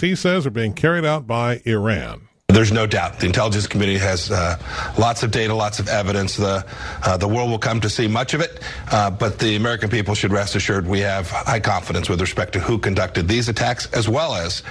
He says are being carried out by Iran. There's no doubt the intelligence community has uh, lots of data, lots of evidence. The uh, the world will come to see much of it, uh, but the American people should rest assured we have high confidence with respect to who conducted these attacks, as well as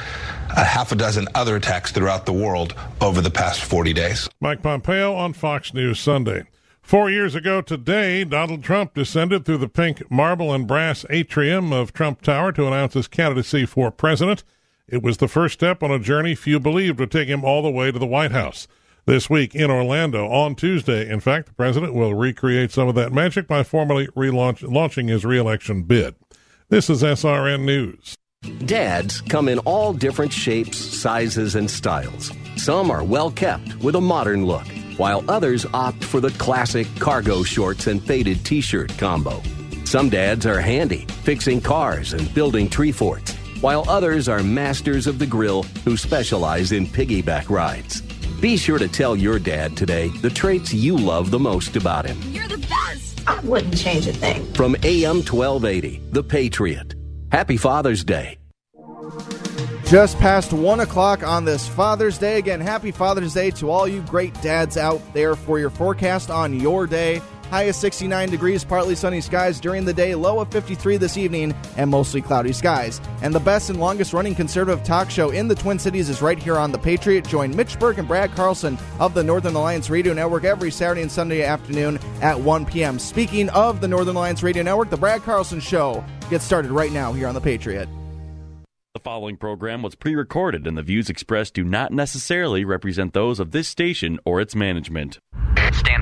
a half a dozen other attacks throughout the world over the past 40 days. Mike Pompeo on Fox News Sunday. Four years ago today, Donald Trump descended through the pink marble and brass atrium of Trump Tower to announce his candidacy for president. It was the first step on a journey few believed would take him all the way to the White House. This week in Orlando, on Tuesday, in fact, the president will recreate some of that magic by formally relaunch, launching his reelection bid. This is SRN News. Dads come in all different shapes, sizes, and styles. Some are well kept with a modern look, while others opt for the classic cargo shorts and faded t shirt combo. Some dads are handy, fixing cars and building tree forts, while others are masters of the grill who specialize in piggyback rides. Be sure to tell your dad today the traits you love the most about him. You're the best. I wouldn't change a thing. From AM 1280, The Patriot. Happy Father's Day. Just past 1 o'clock on this Father's Day. Again, happy Father's Day to all you great dads out there for your forecast on your day. High of 69 degrees, partly sunny skies during the day, low of 53 this evening, and mostly cloudy skies. And the best and longest running conservative talk show in the Twin Cities is right here on The Patriot. Join Mitch Berg and Brad Carlson of the Northern Alliance Radio Network every Saturday and Sunday afternoon at 1 p.m. Speaking of the Northern Alliance Radio Network, the Brad Carlson Show gets started right now here on The Patriot. The following program was pre recorded, and the views expressed do not necessarily represent those of this station or its management.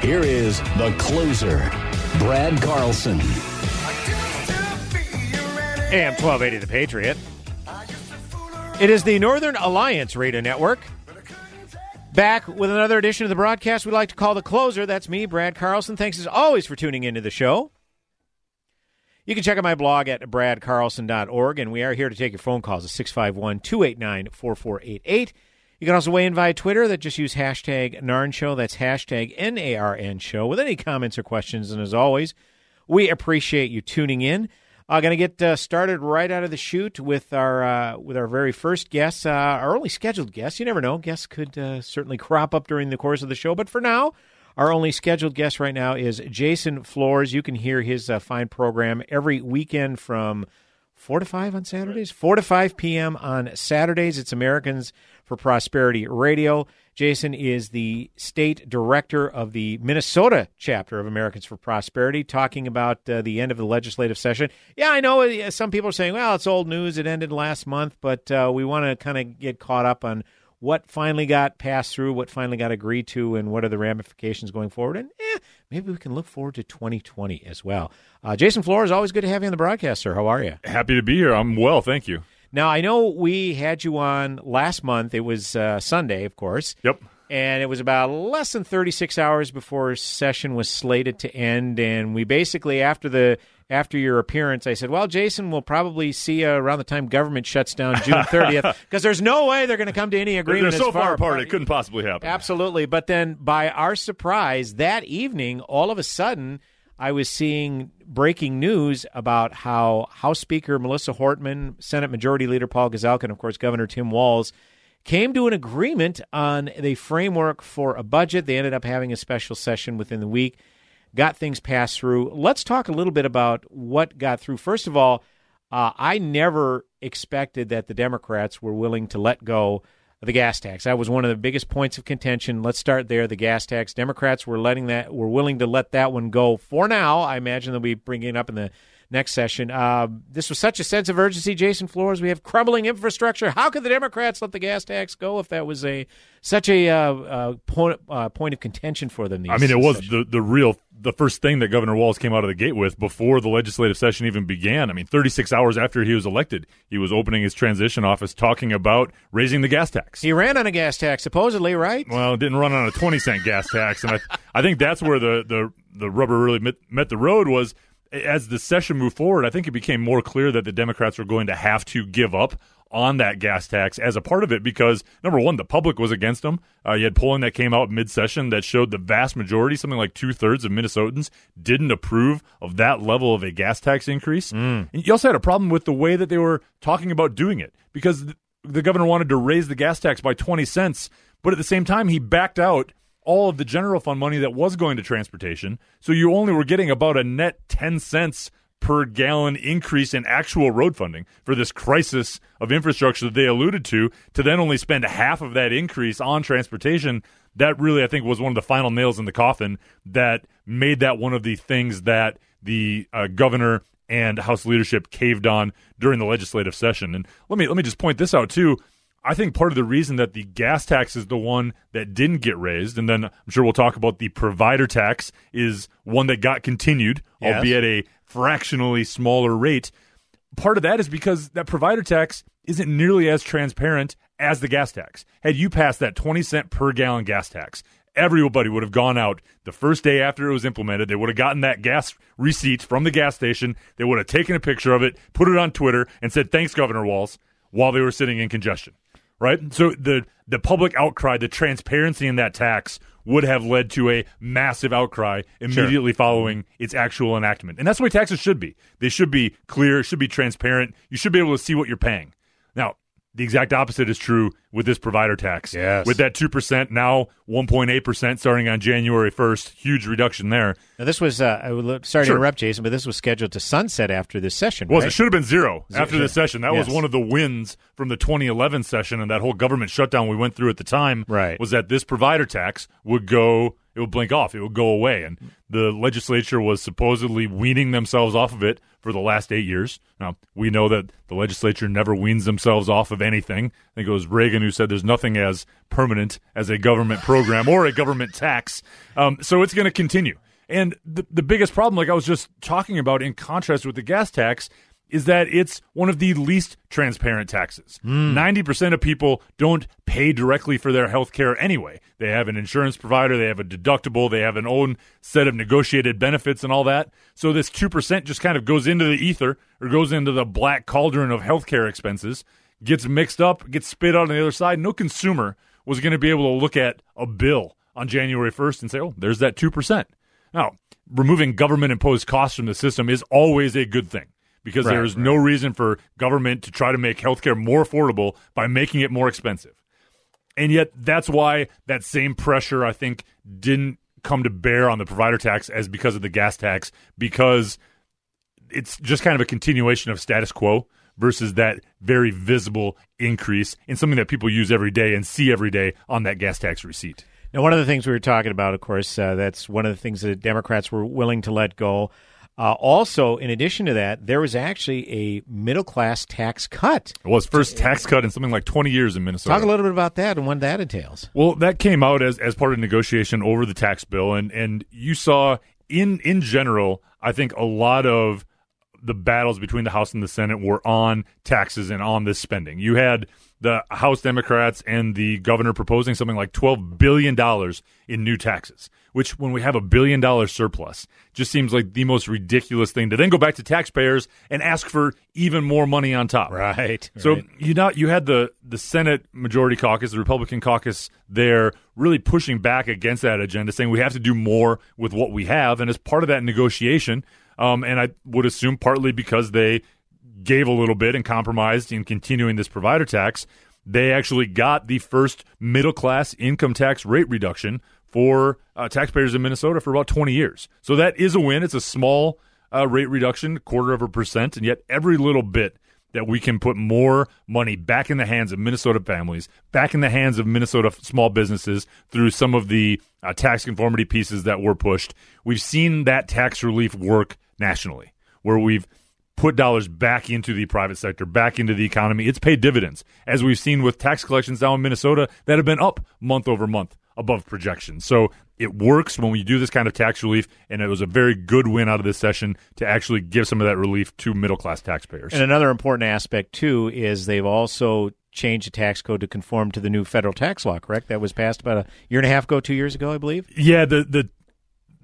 Here is the closer, Brad Carlson. AM 1280 The Patriot. It is the Northern Alliance Radio Network. Back with another edition of the broadcast we like to call The Closer. That's me, Brad Carlson. Thanks as always for tuning into the show. You can check out my blog at bradcarlson.org, and we are here to take your phone calls at 651 289 4488. You can also weigh in via Twitter that just use hashtag NARN Show. That's hashtag N A R N Show with any comments or questions. And as always, we appreciate you tuning in. I'm uh, going to get uh, started right out of the chute with our uh, with our very first guest, uh, our only scheduled guest. You never know; guests could uh, certainly crop up during the course of the show. But for now, our only scheduled guest right now is Jason Flohrs. You can hear his uh, fine program every weekend from four to five on Saturdays, four to five p.m. on Saturdays. It's Americans for Prosperity Radio. Jason is the state director of the Minnesota chapter of Americans for Prosperity, talking about uh, the end of the legislative session. Yeah, I know uh, some people are saying, well, it's old news. It ended last month, but uh, we want to kind of get caught up on what finally got passed through, what finally got agreed to, and what are the ramifications going forward. And eh, maybe we can look forward to 2020 as well. Uh, Jason Flohrs, always good to have you on the broadcast, sir. How are you? Happy to be here. I'm well, thank you. Now, I know we had you on last month. It was uh, Sunday, of course. Yep. And it was about less than 36 hours before session was slated to end. And we basically, after the after your appearance, I said, "Well, Jason, we'll probably see you around the time government shuts down June 30th, because there's no way they're going to come to any agreement." They're so far, far apart, it couldn't possibly happen. Absolutely, but then by our surprise, that evening, all of a sudden, I was seeing breaking news about how House Speaker Melissa Hortman, Senate Majority Leader Paul Gazelka, and of course Governor Tim Walz came to an agreement on the framework for a budget. They ended up having a special session within the week, got things passed through. Let's talk a little bit about what got through. First of all, Uh, I never expected that the Democrats were willing to let go the gas tax. That was one of the biggest points of contention. Let's start there. The gas tax. Democrats were letting that were willing to let that one go for now. I imagine they'll be bringing it up in the next session. Uh, this was such a sense of urgency, Jason Flohrs. We have crumbling infrastructure. How could the Democrats let the gas tax go if that was a such a uh, uh, point uh, point of contention for them? I mean, it was the the real the first thing that Governor Walz came out of the gate with before the legislative session even began. I mean, 36 hours after he was elected, he was opening his transition office talking about raising the gas tax. He ran on a gas tax, supposedly, right? Well, didn't run on a 20 cent gas tax, and I, I think that's where the, the the rubber really met, met the road was as the session moved forward, I think it became more clear that the Democrats were going to have to give up on that gas tax as a part of it because number one, the public was against them. Uh, you had polling that came out mid-session that showed the vast majority, something like two thirds of Minnesotans, didn't approve of that level of a gas tax increase. Mm. And you also had a problem with the way that they were talking about doing it because the governor wanted to raise the gas tax by twenty cents, but at the same time he backed out all of the general fund money that was going to transportation. So you only were getting about a net 10 cents per gallon increase in actual road funding for this crisis of infrastructure that they alluded to, to then only spend half of that increase on transportation. That really, I think, was one of the final nails in the coffin that made that one of the things that the uh, governor and House leadership caved on during the legislative session. And let me let me just point this out too. I think part of the reason that the gas tax is the one that didn't get raised, and then I'm sure we'll talk about the provider tax is one that got continued, Yes. albeit a fractionally smaller rate. Part of that is because that provider tax isn't nearly as transparent as the gas tax. Had you passed that 20 cent per gallon gas tax, everybody would have gone out the first day after it was implemented. They would have gotten that gas receipt from the gas station. They would have taken a picture of it, put it on Twitter, and said, Thanks, Governor Walz, while they were sitting in congestion right? So the the public outcry, the transparency in that tax would have led to a massive outcry immediately following its actual enactment. And that's the way taxes should be. They should be clear, should be transparent. You should be able to see what you're paying. The exact opposite is true with this provider tax. Yes. With that 2%, now 1.8% starting on January 1st. Huge reduction there. Now, this was, uh, I would sorry Sure. to interrupt, Jason, but this was scheduled to sunset after this session. Was right? it should have been zero Zero, after sure. this session. That was one of the wins from the 2011 session and that whole government shutdown we went through at the time. Right. Was that this provider tax would go, it would blink off, it would go away, and the legislature was supposedly weaning themselves off of it for the last eight years. Now we know that the legislature never weans themselves off of anything. I think it was Reagan who said there's nothing as permanent as a government program or a government tax. Um, so it's going to continue. And the, the biggest problem, like I was just talking about in contrast with the gas tax, is that it's one of the least transparent taxes. Hmm. 90% of people don't pay directly for their health care anyway. They have an insurance provider, they have a deductible, they have an own set of negotiated benefits and all that. So this 2% just kind of goes into the ether or goes into the black cauldron of healthcare expenses, gets mixed up, gets spit out on the other side. No consumer was going to be able to look at a bill on January 1st and say, oh, there's that 2%. Now, removing government imposed costs from the system is always a good thing because Right, there is no reason for government to try to make healthcare more affordable by making it more expensive. And yet, that's why that same pressure, I think, didn't come to bear on the provider tax as because of the gas tax, because it's just kind of a continuation of status quo versus that very visible increase in something that people use every day and see every day on that gas tax receipt. Now, one of the things we were talking about, of course, uh, that's one of the things that Democrats were willing to let go. Uh, also, in addition to that, there was actually a middle class tax cut. It was first tax cut in something like 20 years in Minnesota. Talk a little bit about that and what that entails. Well, that came out as, as part of negotiation over the tax bill, and, and you saw in in general, I think a lot of the battles between the House and the Senate were on taxes and on this spending. You had the House Democrats and the governor proposing something like twelve billion dollars in new taxes, which when we have a billion dollar surplus, just seems like the most ridiculous thing to then go back to taxpayers and ask for even more money on top. Right. So right. you know you had the the Senate Majority Caucus, the Republican caucus there, really pushing back against that agenda, saying we have to do more with what we have, and as part of that negotiation, um, and I would assume partly because they gave a little bit and compromised in continuing this provider tax, they actually got the first middle class income tax rate reduction for uh, taxpayers in Minnesota for about 20 years. So that is a win. It's a small uh, rate reduction, quarter of a percent, and yet every little bit that we can put more money back in the hands of Minnesota families, back in the hands of Minnesota small businesses through some of the uh, tax conformity pieces that were pushed. We've seen that tax relief work nationally, where we've put dollars back into the private sector, back into the economy. It's paid dividends, as we've seen with tax collections down in Minnesota that have been up month over month above projections. So it works when we do this kind of tax relief, and it was a very good win out of this session to actually give some of that relief to middle class taxpayers. And another important aspect too is they've also changed the tax code to conform to the new federal tax law. Correct? That was passed about a year and a half ago, two years ago, I believe. Yeah, the the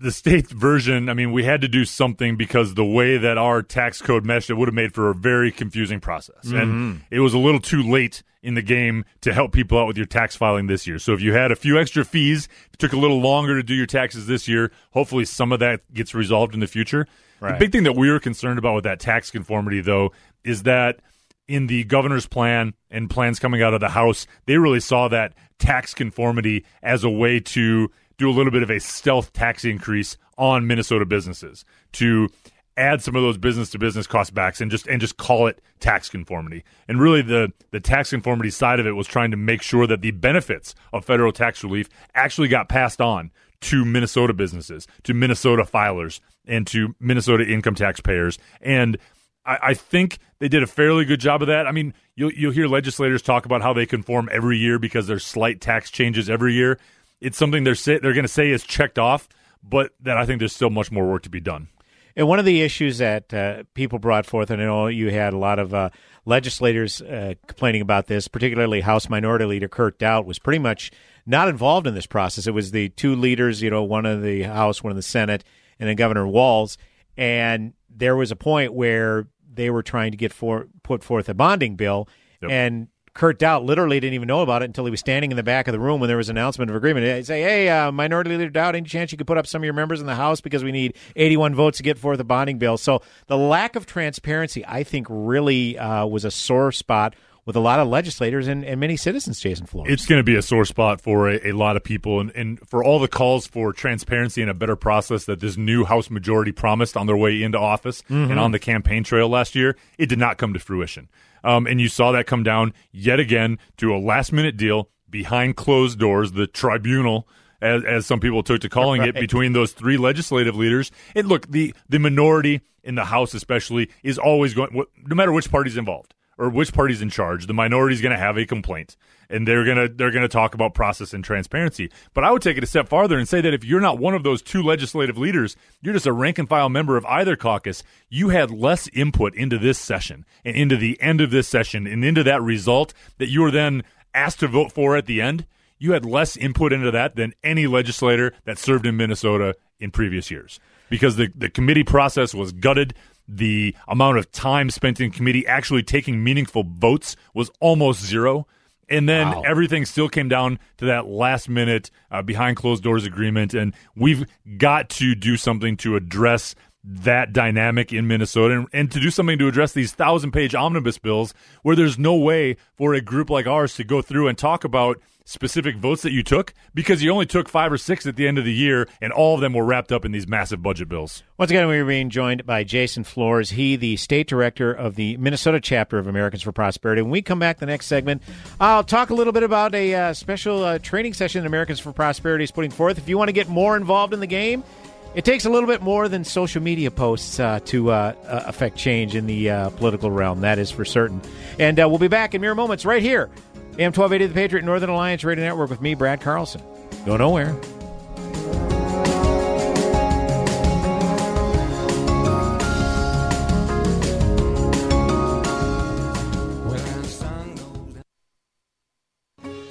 the state version, I mean, we had to do something because the way that our tax code meshed, it would have made for a very confusing process. Mm-hmm. And it was a little too late in the game to help people out with your tax filing this year. So if you had a few extra fees, it took a little longer to do your taxes this year, hopefully some of that gets resolved in the future. Right. The big thing that we were concerned about with that tax conformity, though, is that in the governor's plan and plans coming out of the House, they really saw that tax conformity as a way to do a little bit of a stealth tax increase on Minnesota businesses to add some of those business to business cost backs and just and just call it tax conformity. And really the the tax conformity side of it was trying to make sure that the benefits of federal tax relief actually got passed on to Minnesota businesses, to Minnesota filers, and to Minnesota income taxpayers. And I, I think they did a fairly good job of that. I mean, you'll you'll hear legislators talk about how they conform every year because there's slight tax changes every year it's something they're say, they're going to say is checked off, but that I think there's still much more work to be done. And one of the issues that uh, people brought forth, and I know you had a lot of uh, legislators uh, complaining about this, particularly House Minority Leader Kurt Daudt was pretty much not involved in this process. It was the two leaders, you know, one of the House, one of the Senate, and then Governor Walz. And there was a point where they were trying to get for, put forth a bonding bill, yep. and Kurt Daudt literally didn't even know about it until he was standing in the back of the room when there was an announcement of agreement. He'd say, "Hey, uh, Minority Leader Daudt, any chance you could put up some of your members in the House because we need 81 votes to get forth the bonding bill?" So the lack of transparency, I think, really uh, was a sore spot with a lot of legislators and, and many citizens, Jason Flohrs. It's going to be a sore spot for a, a lot of people. And, and, for all the calls for transparency and a better process that this new House majority promised on their way into office mm-hmm. and on the campaign trail last year, it did not come to fruition. Um, and you saw that come down yet again to a last minute deal behind closed doors, the tribunal. As, as some people took to calling right. it, between those three legislative leaders, and look, the the minority in the House, especially, is always going. No matter which party's involved, or which party's in charge, the minority is going to have a complaint, and they're going to they're going to talk about process and transparency. But I would take it a step farther and say that if you're not one of those two legislative leaders, you're just a rank and file member of either caucus. You had less input into this session and into the end of this session and into that result that you were then asked to vote for at the end. You had less input into that than any legislator that served in Minnesota in previous years because the, the committee process was gutted the amount of time spent in committee actually taking meaningful votes was almost zero. And then wow. everything still came down to that last minute uh, behind closed doors agreement. And we've got to do something to address that dynamic in Minnesota and, and, to do something to address these thousand page omnibus bills where there's no way for a group like ours to go through and talk about specific votes that you took because you only took five or six at the end of the year, and all of them were wrapped up in these massive budget bills. Once again, we are being joined by Jason Flohrs. He, the state director of the Minnesota chapter of Americans for Prosperity. When we come back the next segment, I'll talk a little bit about a uh, special uh, training session Americans for Prosperity is putting forth. If you want to get more involved in the game, it takes a little bit more than social media posts uh, to uh, uh, affect change in the uh, political realm. That is for certain. And uh, we'll be back in mere moments right here AM 1280 The Patriot Northern Alliance Radio Network with me, Brad Carlson. Go nowhere.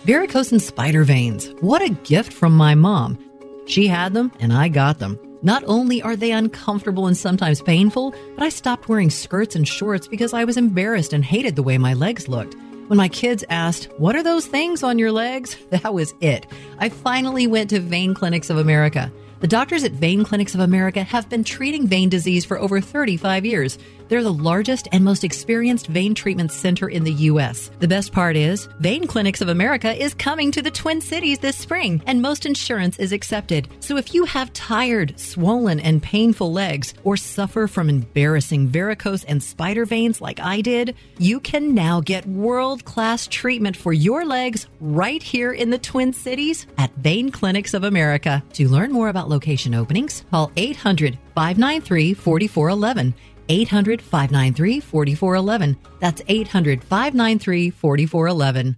Varicose and spider veins. What a gift from my mom. She had them and I got them. Not only are they uncomfortable and sometimes painful, but I stopped wearing skirts and shorts because I was embarrassed and hated the way my legs looked. When my kids asked, What are those things on your legs? That was it. I finally went to Vein Clinics of America. The doctors at Vein Clinics of America have been treating vein disease for over 35 years. They're the largest and most experienced vein treatment center in the U.S. The best part is, Vein Clinics of America is coming to the Twin Cities this spring, and most insurance is accepted. So if you have tired, swollen, and painful legs, or suffer from embarrassing varicose and spider veins like I did, you can now get world class treatment for your legs right here in the Twin Cities at Vein Clinics of America. To learn more about location openings, call 800 593 4411. 800 593 4411. That's 800 593 4411.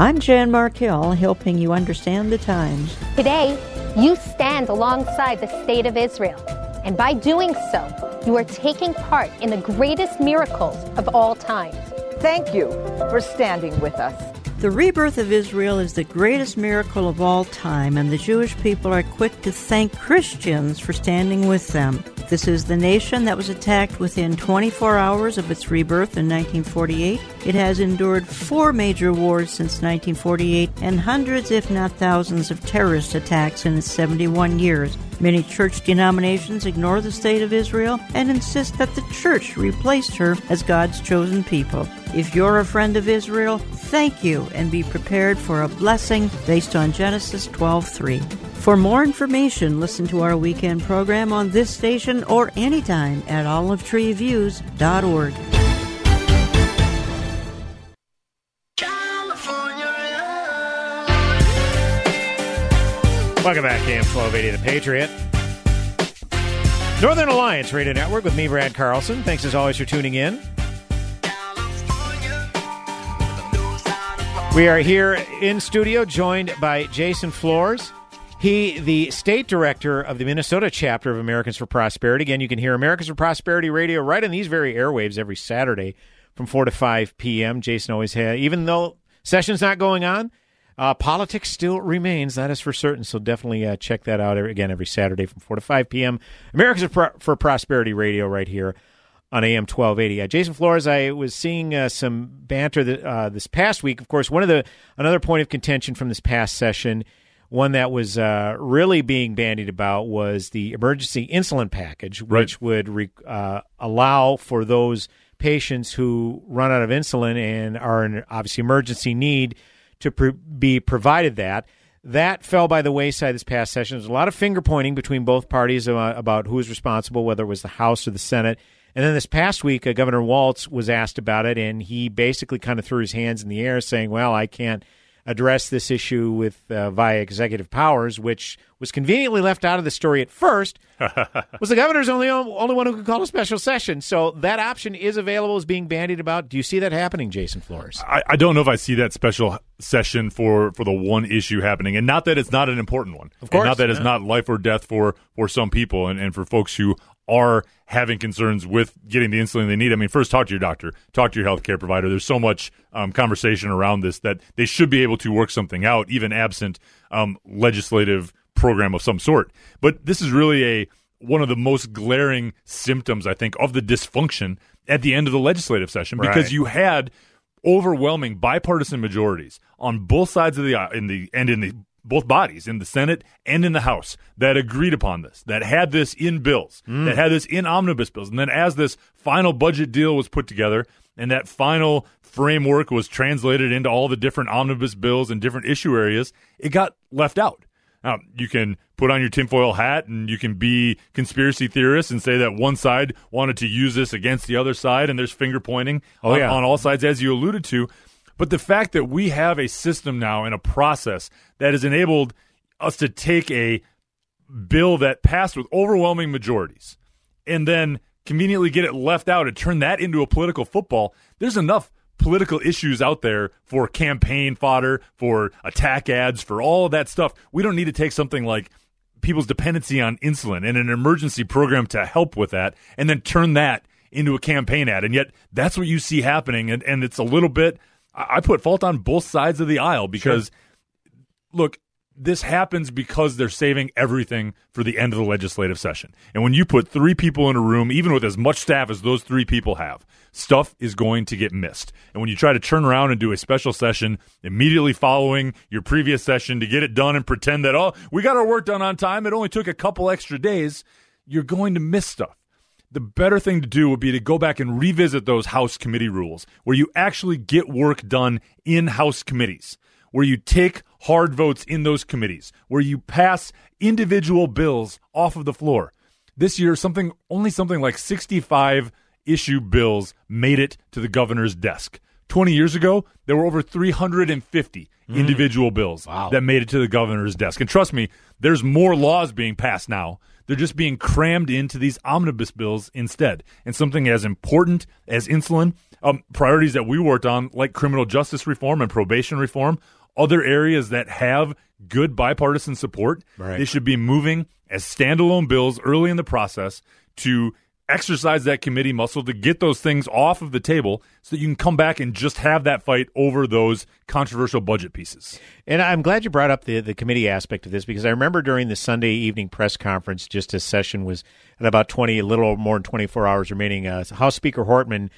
I'm Jan Markell, helping you understand the times. Today, you stand alongside the state of Israel. And by doing so, you are taking part in the greatest miracles of all time. Thank you for standing with us. The rebirth of Israel is the greatest miracle of all time, and the Jewish people are quick to thank Christians for standing with them. This is the nation that was attacked within 24 hours of its rebirth in 1948. It has endured four major wars since 1948 and hundreds, if not thousands, of terrorist attacks in its 71 years. Many church denominations ignore the state of Israel and insist that the church replaced her as God's chosen people. If you're a friend of Israel, thank you and be prepared for a blessing based on Genesis 12:3. For more information, listen to our weekend program on this station or anytime at olivetreeviews.org. Welcome back AM 1280 The Patriot. Northern Alliance Radio Network with me, Brad Carlson. Thanks as always for tuning in. We are here in studio joined by Jason Flohrs. He, the state director of the Minnesota chapter of Americans for Prosperity. Again, you can hear Americans for Prosperity radio right on these very airwaves every Saturday from 4 to 5 p.m. Jason always has, even though session's not going on, uh, politics still remains, that is for certain. So definitely uh, check that out again every Saturday from 4 to 5 p.m. Americans for Prosperity Radio right here on AM 1280. Uh, Jason Flohrs, I was seeing uh, some banter that, uh, this past week. Of course, one of the another point of contention from this past session, one that was uh, really being bandied about, was the emergency insulin package, Right. which would re- uh, allow for those patients who run out of insulin and are in obviously emergency need to be provided that. That fell by the wayside this past session. There's a lot of finger pointing between both parties about, who was responsible, whether it was the House or the Senate. And then this past week, uh, Governor Walz was asked about it, and he basically kind of threw his hands in the air, saying, "Well, I can't address this issue with uh, via executive powers," which was conveniently left out of the story at first. was the governor's only only one who could call a special session, so that option is available, is being bandied about. Do you see that happening, Jason Flohrs? I, I don't know if I see that special session for for the one issue happening, and not that it's not an important one. Of course, And not that it's not life or death for for some people, and, and for folks who are having concerns with getting the insulin they need. I mean, first talk to your doctor, talk to your healthcare provider. There's so much um, conversation around this that they should be able to work something out, even absent um, legislative program of some sort. But this is really a one of the most glaring symptoms, I think, of the dysfunction at the end of the legislative session because Right. you had overwhelming bipartisan majorities on both sides of the aisle in the and in the both bodies in the Senate and in the House that agreed upon this, that had this in bills, hmm. that had this in omnibus bills, and then as this final budget deal was put together and that final framework was translated into all the different omnibus bills and different issue areas, it got left out. Now, you can put on your tinfoil hat and you can be conspiracy theorists and say that one side wanted to use this against the other side, and there's finger pointing Oh, on, yeah. on all sides, as you alluded to. But the fact that we have a system now and a process that has enabled us to take a bill that passed with overwhelming majorities and then conveniently get it left out and turn that into a political football, there's enough political issues out there for campaign fodder, for attack ads, for all that stuff. We don't need to take something like people's dependency on insulin and an emergency program to help with that and then turn that into a campaign ad. And yet that's what you see happening. And, and it's a little bit, I put fault on both sides of the aisle because look, this happens because they're saving everything for the end of the legislative session. And when you put three people in a room, even with as much staff as those three people have, stuff is going to get missed. And when you try to turn around and do a special session immediately following your previous session to get it done and pretend that, oh, we got our work done on time, it only took a couple extra days, you're going to miss stuff. The better thing to do would be to go back and revisit those House committee rules where you actually get work done in House committees, where you take hard votes in those committees, where you pass individual bills off of the floor. This year, something only something like 65 issue bills made it to the governor's desk. 20 years ago, there were over 350 mm. individual bills that made it to the governor's desk. And trust me, there's more laws being passed now. They're just being crammed into these omnibus bills instead. And something as important as insulin, um, priorities that we worked on, like criminal justice reform and probation reform, other areas that have good bipartisan support, Right. they should be moving as standalone bills early in the process to exercise that committee muscle to get those things off of the table so that you can come back and just have that fight over those controversial budget pieces. And I'm glad you brought up the the committee aspect of this because I remember during the Sunday evening press conference, just as session was at about 20, a little more than 24 hours remaining, uh, House Speaker Hortman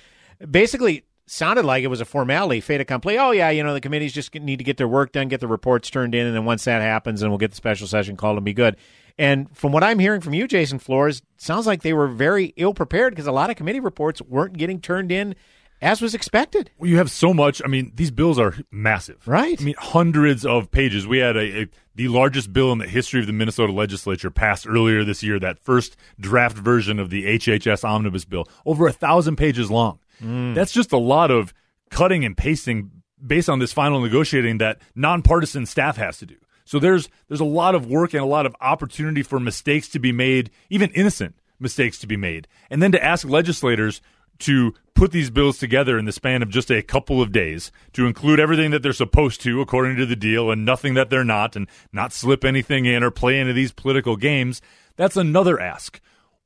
basically sounded like it was a formality, fait accompli. Oh yeah, you know the committees just need to get their work done, get the reports turned in, and then once that happens, then we'll get the special session called and be good. And from what I'm hearing from you, Jason Flohrs, sounds like they were very ill prepared because a lot of committee reports weren't getting turned in as was expected. Well, you have so much. I mean, these bills are massive, right? I mean, hundreds of pages. We had a, a the largest bill in the history of the Minnesota legislature passed earlier this year. That first draft version of the HHS omnibus bill, over a thousand pages long. Mm. That's just a lot of cutting and pasting based on this final negotiating that nonpartisan staff has to do. So there's there's a lot of work and a lot of opportunity for mistakes to be made, even innocent mistakes to be made, and then to ask legislators to put these bills together in the span of just a couple of days to include everything that they're supposed to according to the deal and nothing that they're not and not slip anything in or play into these political games that's another ask.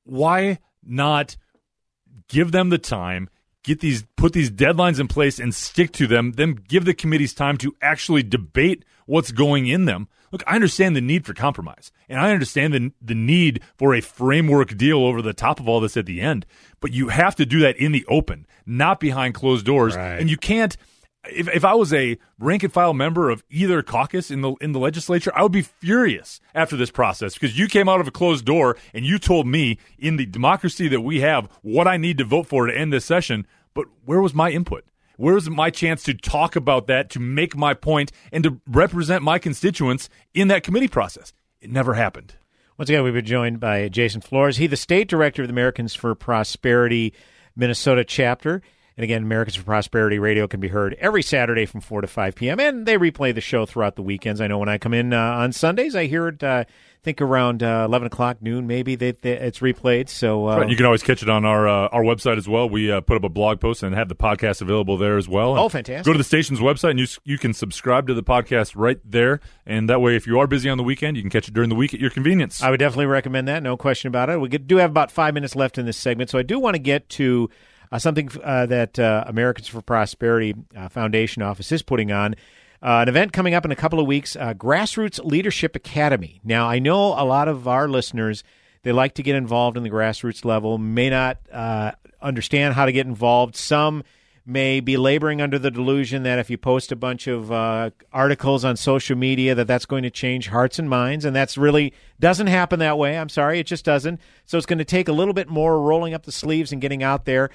Why not give them the time get these put these deadlines in place and stick to them then give the committees time to actually debate what's going in them look i understand the need for compromise and i understand the, the need for a framework deal over the top of all this at the end but you have to do that in the open not behind closed doors and you can't if, if I was a rank and file member of either caucus in the in the legislature, I would be furious after this process because you came out of a closed door and you told me in the democracy that we have what I need to vote for to end this session. But where was my input? Where was my chance to talk about that, to make my point, and to represent my constituents in that committee process? It never happened. Once again, we've been joined by Jason Flohrs. He, the state director of the Americans for Prosperity Minnesota chapter. And again, Americans for Prosperity Radio can be heard every Saturday from 4 to 5 p.m. And they replay the show throughout the weekends. I know when I come in uh, on Sundays, I hear it, uh, I think around uh, 11 o'clock noon, maybe they, they, it's replayed. So uh, Right, you can always catch it on our uh, our website as well. We uh, put up a blog post and have the podcast available there as well. Oh, fantastic. Go to the station's website and you you can subscribe to the podcast right there. And that way, if you are busy on the weekend, you can catch it during the week at your convenience. I would definitely recommend that. No question about it. We do have about five minutes left in this segment, so I do want to get to something uh, that uh, Americans for Prosperity uh, Foundation office is putting on. Uh, an event coming up in a couple of weeks, uh, Grassroots Leadership Academy. Now, I know a lot of our listeners they like to get involved in the grassroots level, may not uh, understand how to get involved. Some may be laboring under the delusion that if you post a bunch of uh, articles on social media that that's going to change hearts and minds and that's really doesn't happen that way i'm sorry it just doesn't so it's going to take a little bit more rolling up the sleeves and getting out there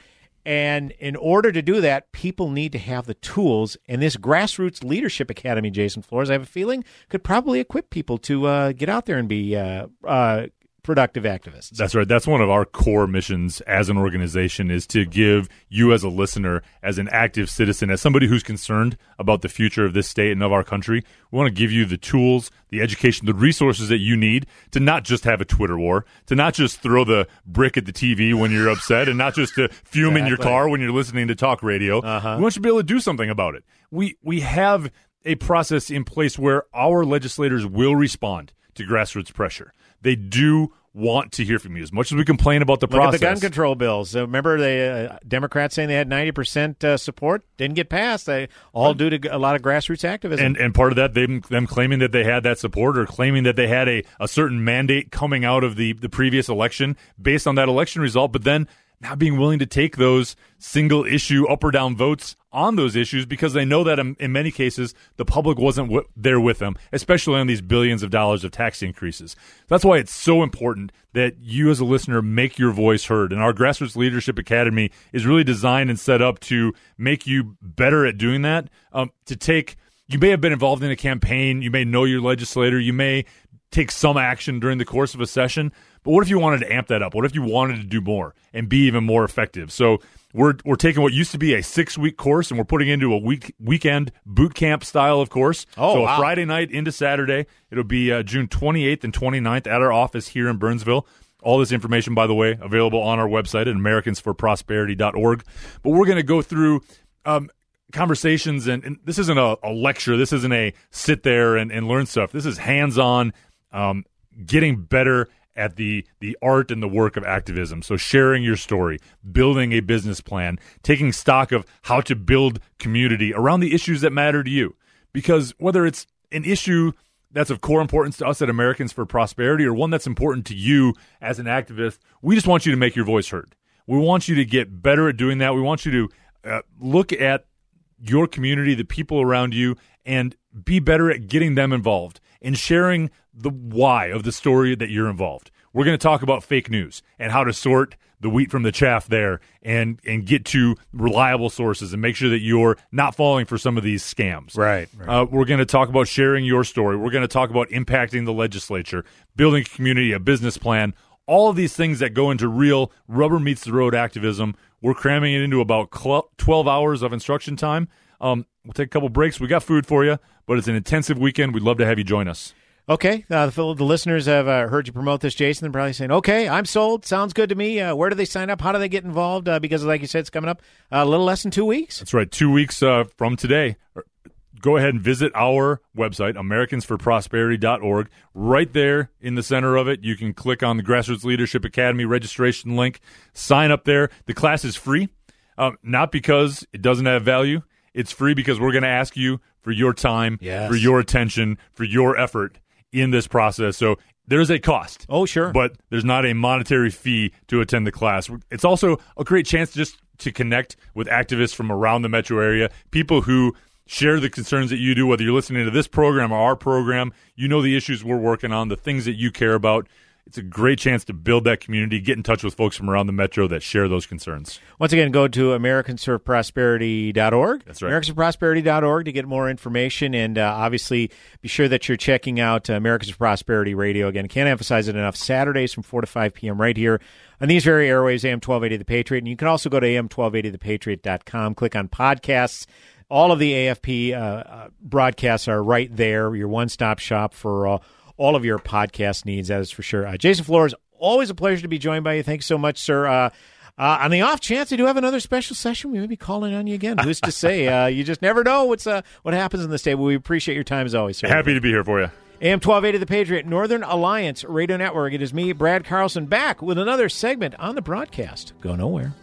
And in order to do that, people need to have the tools. And this Grassroots Leadership Academy, Jason Flohrs, I have a feeling, could probably equip people to uh, get out there and be uh, uh, productive activists. That's right. That's one of our core missions as an organization is to give you as a listener, as an active citizen, as somebody who's concerned about the future of this state and of our country, we want to give you the tools, the education, the resources that you need to not just have a Twitter war, to not just throw the brick at the TV when you're upset and not just to fume exactly. in your car when you're listening to talk radio. Uh-huh. We want you to be able to do something about it. We we have a process in place where our legislators will respond to grassroots pressure. They do want to hear from you as much as we complain about the Look process. The gun control bills. Remember the uh, Democrats saying they had ninety percent uh, support didn't get passed. They all due to a lot of grassroots activism. And and part of that, them them claiming that they had that support or claiming that they had a, a certain mandate coming out of the the previous election based on that election result, but then not being willing to take those single issue up or down votes on those issues because they know that in, in many cases the public wasn't w- there with them, especially on these billions of dollars of tax increases. That's why it's so important that you as a listener make your voice heard. And our Grassroots Leadership Academy is really designed and set up to make you better at doing that. Um, to take, you may have been involved in a campaign, you may know your legislator, you may take some action during the course of a session but what if you wanted to amp that up? What if you wanted to do more and be even more effective? So we're we're taking what used to be a six week course and we're putting into a week weekend boot camp style of course. Oh, so wow. Friday night into Saturday. It'll be uh, June 28th and 29th at our office here in Burnsville. All this information, by the way, available on our website at AmericansForProsperity.org. But we're going to go through um, conversations, and, and, this isn't a, a, lecture. This isn't a sit there and, and learn stuff. This is hands on, um, getting better at the the art and the work of activism. So sharing your story, building a business plan, taking stock of how to build community around the issues that matter to you. Because whether it's an issue that's of core importance to us at Americans for Prosperity or one that's important to you as an activist, we just want you to make your voice heard. We want you to get better at doing that. We want you to uh, look at your community, the people around you, and be better at getting them involved and sharing the why of the story that you're involved. We're going to talk about fake news and how to sort the wheat from the chaff there and and get to reliable sources and make sure that you're not falling for some of these scams. Right. right. Uh, we're going to talk about sharing your story. We're going to talk about impacting the legislature, building a community, a business plan, all of these things that go into real rubber meets the road activism. We're cramming it into about 12 hours of instruction time. Um, we'll take a couple breaks. We got food for you, but it's an intensive weekend. We'd love to have you join us. Okay, uh, the, the, listeners have uh, heard you promote this, Jason. They're probably saying, "Okay, I'm sold. Sounds good to me." Uh, where do they sign up? How do they get involved? Uh, because, like you said, it's coming up uh, a little less than two weeks. That's right, two weeks uh, from today. Go ahead and visit our website, AmericansForProsperity.org. Right there in the center of it, you can click on the Grassroots Leadership Academy registration link. Sign up there. The class is free, um, not because it doesn't have value. It's free because we're going to ask you for your time, yes. for your attention, for your effort in this process. So there's a cost. Oh, sure. But there's not a monetary fee to attend the class. It's also a great chance just to connect with activists from around the metro area, people who share the concerns that you do, whether you're listening to this program or our program. You know the issues we're working on, the things that you care about it's a great chance to build that community, get in touch with folks from around the metro that share those concerns. Once again, go to AmericansForProsperity.org. That's right. AmericansForProsperity.org to get more information. And uh, obviously, be sure that you're checking out uh, Americans for Prosperity Radio. Again, can't emphasize it enough. Saturdays from 4 to 5 p.m. right here on these very airways, AM 1280 The Patriot. And you can also go to AM1280ThePatriot.com, click on podcasts. All of the AFP uh, uh, broadcasts are right there, your one stop shop for uh, all of your podcast needs. That is for sure. Uh, Jason Flohrs, always a pleasure to be joined by you. Thanks so much, sir. Uh, uh, on the off chance we do have another special session, we may be calling on you again. Who's to say? Uh, you just never know what's uh, what happens in the state. But we appreciate your time as always, sir. Happy to be here for you. AM 1280 The Patriot, Northern Alliance Radio Network. It is me, Brad Carlson, back with another segment on the broadcast. Go nowhere.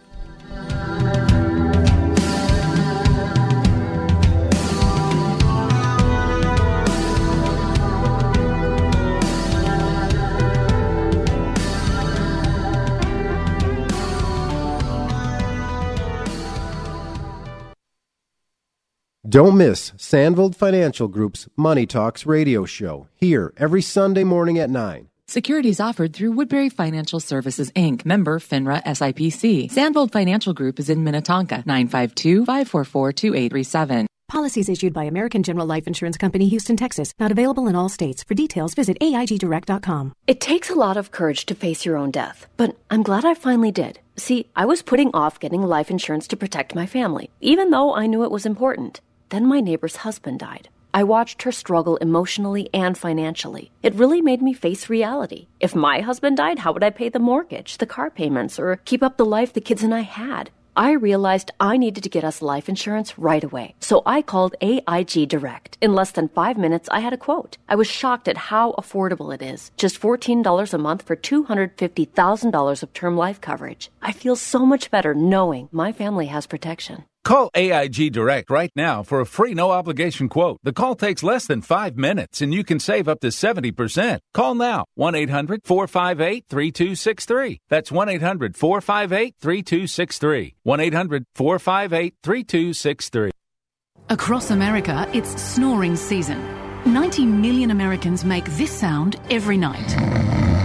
Don't miss Sandvold Financial Group's Money Talks radio show here every Sunday morning at 9. Securities offered through Woodbury Financial Services Inc., member FINRA SIPC. Sandvold Financial Group is in Minnetonka, 952 544 2837. Policies issued by American General Life Insurance Company, Houston, Texas. Not available in all states. For details, visit AIGDirect.com. It takes a lot of courage to face your own death, but I'm glad I finally did. See, I was putting off getting life insurance to protect my family, even though I knew it was important. Then my neighbor's husband died. I watched her struggle emotionally and financially. It really made me face reality. If my husband died, how would I pay the mortgage, the car payments, or keep up the life the kids and I had? I realized I needed to get us life insurance right away. So I called AIG Direct. In less than five minutes, I had a quote. I was shocked at how affordable it is. Just $14 a month for $250,000 of term life coverage. I feel so much better knowing my family has protection. Call AIG Direct right now for a free no obligation quote. The call takes less than five minutes and you can save up to 70%. Call now 1 800 458 3263. That's 1 800 458 3263. 1 800 458 3263. Across America, it's snoring season. 90 million Americans make this sound every night.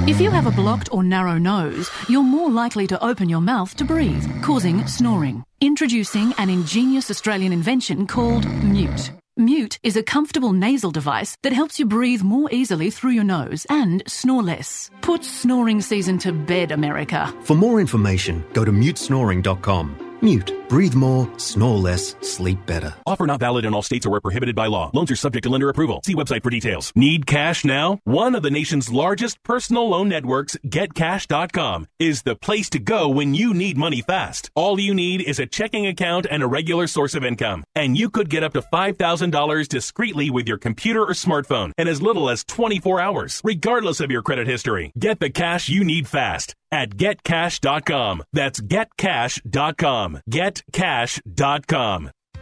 If you have a blocked or narrow nose, you're more likely to open your mouth to breathe, causing snoring. Introducing an ingenious Australian invention called Mute. Mute is a comfortable nasal device that helps you breathe more easily through your nose and snore less. Put snoring season to bed, America. For more information, go to mutesnoring.com. Mute. Breathe more, snore less, sleep better. Offer not valid in all states or where prohibited by law. Loans are subject to lender approval. See website for details. Need cash now? One of the nation's largest personal loan networks, GetCash.com, is the place to go when you need money fast. All you need is a checking account and a regular source of income. And you could get up to $5,000 discreetly with your computer or smartphone in as little as 24 hours, regardless of your credit history. Get the cash you need fast at getcash.com. That's getcash.com. Getcash.com.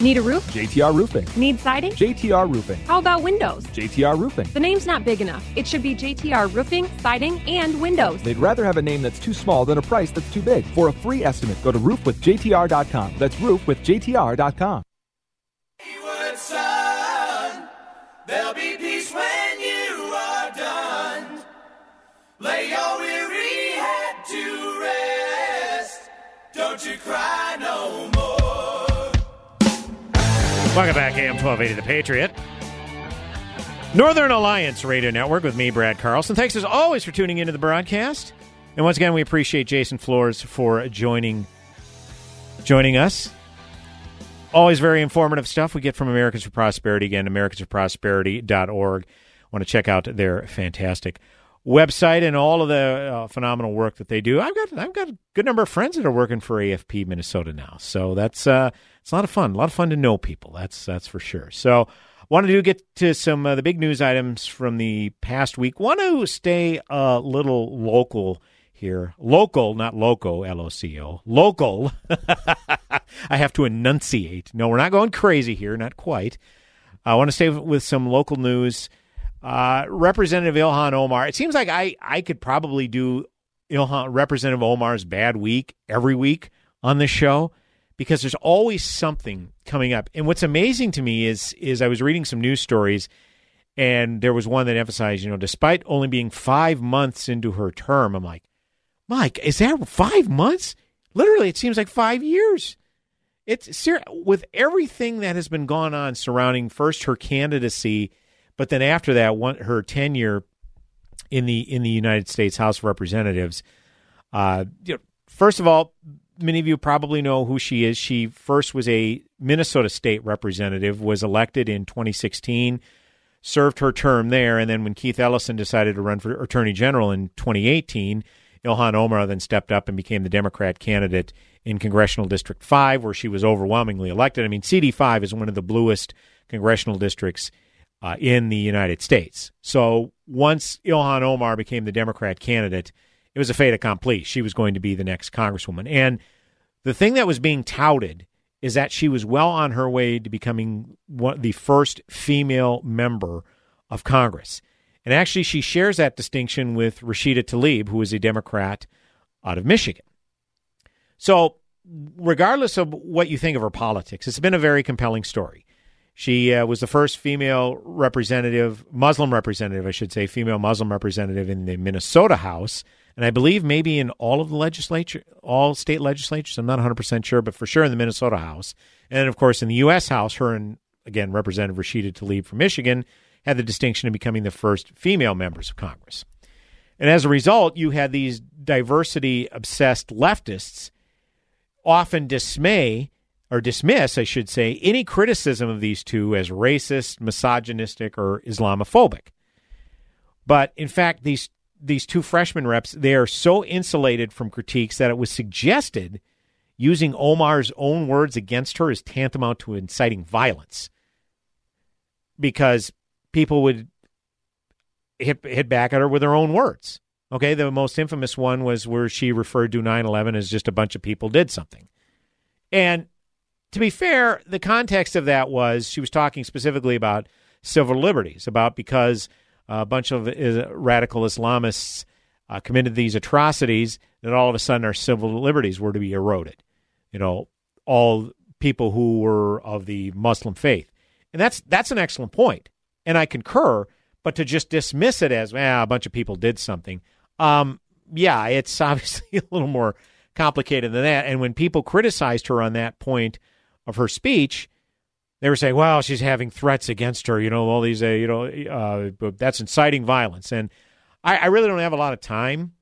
Need a roof? JTR Roofing. Need siding? JTR Roofing. How about windows? JTR Roofing. The name's not big enough. It should be JTR Roofing, Siding, and Windows. They'd rather have a name that's too small than a price that's too big. For a free estimate, go to roofwithjtr.com. That's roofwithjtr.com. Son, there'll be peace when you are done. Lay your weary head to rest. Don't you cry no more. Welcome back, AM 1280 The Patriot. Northern Alliance Radio Network with me, Brad Carlson. Thanks as always for tuning into the broadcast. And once again, we appreciate Jason Flohrs for joining joining us. Always very informative stuff we get from Americans for Prosperity. Again, americansforprosperity.org. Want to check out their fantastic website and all of the uh, phenomenal work that they do. I've got I've got a good number of friends that are working for AFP Minnesota now, so that's uh, it's a lot of fun. A lot of fun to know people. That's that's for sure. So, wanted to get to some uh, the big news items from the past week. Want to stay a little local here, local, not loco, L O C O, local. I have to enunciate. No, we're not going crazy here, not quite. I want to stay with some local news. Uh, Representative Ilhan Omar. It seems like I, I could probably do Ilhan, Representative Omar's bad week every week on this show because there's always something coming up. And what's amazing to me is is I was reading some news stories and there was one that emphasized, you know, despite only being five months into her term, I'm like, Mike, is that five months? Literally, it seems like five years. It's ser- with everything that has been gone on surrounding first her candidacy but then after that, one, her tenure in the in the United States House of Representatives. Uh, you know, first of all, many of you probably know who she is. She first was a Minnesota state representative, was elected in 2016, served her term there, and then when Keith Ellison decided to run for Attorney General in 2018, Ilhan Omar then stepped up and became the Democrat candidate in Congressional District 5, where she was overwhelmingly elected. I mean, CD5 is one of the bluest congressional districts uh, in the United States. So once Ilhan Omar became the Democrat candidate, it was a fait accompli. She was going to be the next congresswoman. And the thing that was being touted is that she was well on her way to becoming one, the first female member of Congress. And actually, she shares that distinction with Rashida Tlaib, who is a Democrat out of Michigan. So, regardless of what you think of her politics, it's been a very compelling story. She uh, was the first female representative, Muslim representative, I should say, female Muslim representative in the Minnesota House and I believe maybe in all of the legislature, all state legislatures. I'm not 100 percent sure, but for sure in the Minnesota House, and of course in the U.S. House, her and again Representative Rashida Tlaib from Michigan had the distinction of becoming the first female members of Congress. And as a result, you had these diversity obsessed leftists often dismay or dismiss, I should say, any criticism of these two as racist, misogynistic, or Islamophobic. But in fact, these these two freshman reps, they are so insulated from critiques that it was suggested using Omar's own words against her is tantamount to inciting violence because people would hit, hit back at her with her own words. Okay, the most infamous one was where she referred to 9 11 as just a bunch of people did something. And to be fair, the context of that was she was talking specifically about civil liberties, about because a bunch of radical Islamists uh, committed these atrocities, that all of a sudden our civil liberties were to be eroded. You know, all people who were of the Muslim faith, and that's that's an excellent point, and I concur. But to just dismiss it as well, a bunch of people did something, um, yeah, it's obviously a little more complicated than that. And when people criticized her on that point of her speech, they were saying, "Well, she's having threats against her." You know, all these, uh, you know, uh, that's inciting violence. And I, I, really don't have a lot of time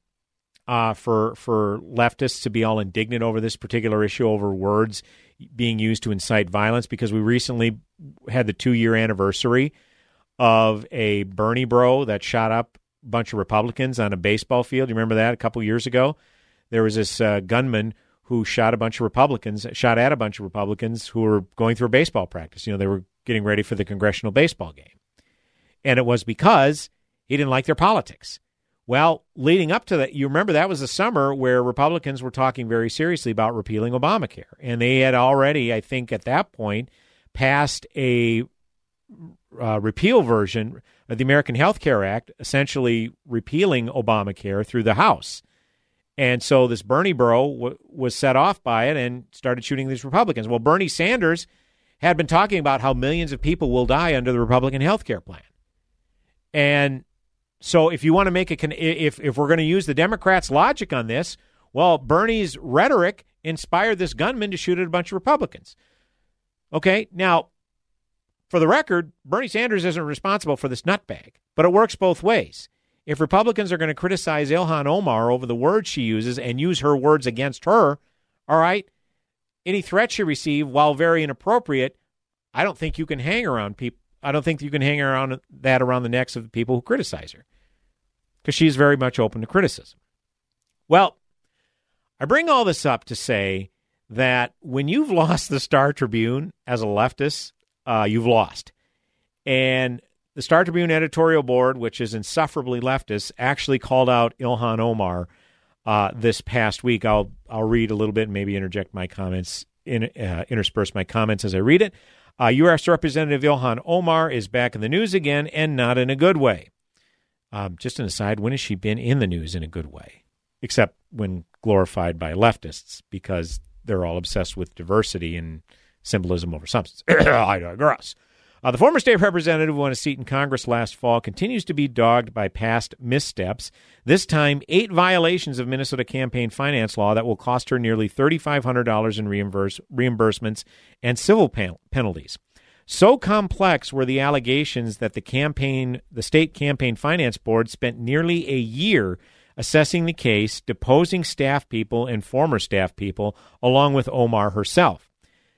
uh, for for leftists to be all indignant over this particular issue over words being used to incite violence because we recently had the two year anniversary of a Bernie bro that shot up a bunch of Republicans on a baseball field. You remember that a couple years ago? There was this uh, gunman who shot a bunch of Republicans, shot at a bunch of Republicans who were going through a baseball practice. You know, they were getting ready for the congressional baseball game. And it was because he didn't like their politics. Well, leading up to that, you remember that was the summer where Republicans were talking very seriously about repealing Obamacare. And they had already, I think, at that point, passed a uh, repeal version of the American Health Care Act, essentially repealing Obamacare through the House. And so this Bernie bro w- was set off by it and started shooting these Republicans. Well, Bernie Sanders had been talking about how millions of people will die under the Republican health care plan. And so if you want to make a con- if if we're going to use the Democrats' logic on this, well, Bernie's rhetoric inspired this gunman to shoot at a bunch of Republicans. Okay, now for the record, Bernie Sanders isn't responsible for this nutbag, but it works both ways. If Republicans are going to criticize Ilhan Omar over the words she uses and use her words against her, all right, any threat she receive, while very inappropriate, I don't think you can hang around people. I don't think you can hang around that around the necks of the people who criticize her because she's very much open to criticism. Well, I bring all this up to say that when you've lost the Star Tribune as a leftist, uh, you've lost. And the Star Tribune editorial board, which is insufferably leftist, actually called out Ilhan Omar uh, this past week. I'll I'll read a little bit and maybe interject my comments, in, uh, intersperse my comments as I read it. Uh, U.S. Representative Ilhan Omar is back in the news again, and not in a good way. Um, just an aside, when has she been in the news in a good way? Except when glorified by leftists, because they're all obsessed with diversity and symbolism over substance. I digress. Uh, the former state representative who won a seat in Congress last fall continues to be dogged by past missteps. This time, eight violations of Minnesota campaign finance law that will cost her nearly $3,500 in reimburse, reimbursements and civil pen- penalties. So complex were the allegations that the campaign, the state campaign finance board, spent nearly a year assessing the case, deposing staff people and former staff people, along with Omar herself.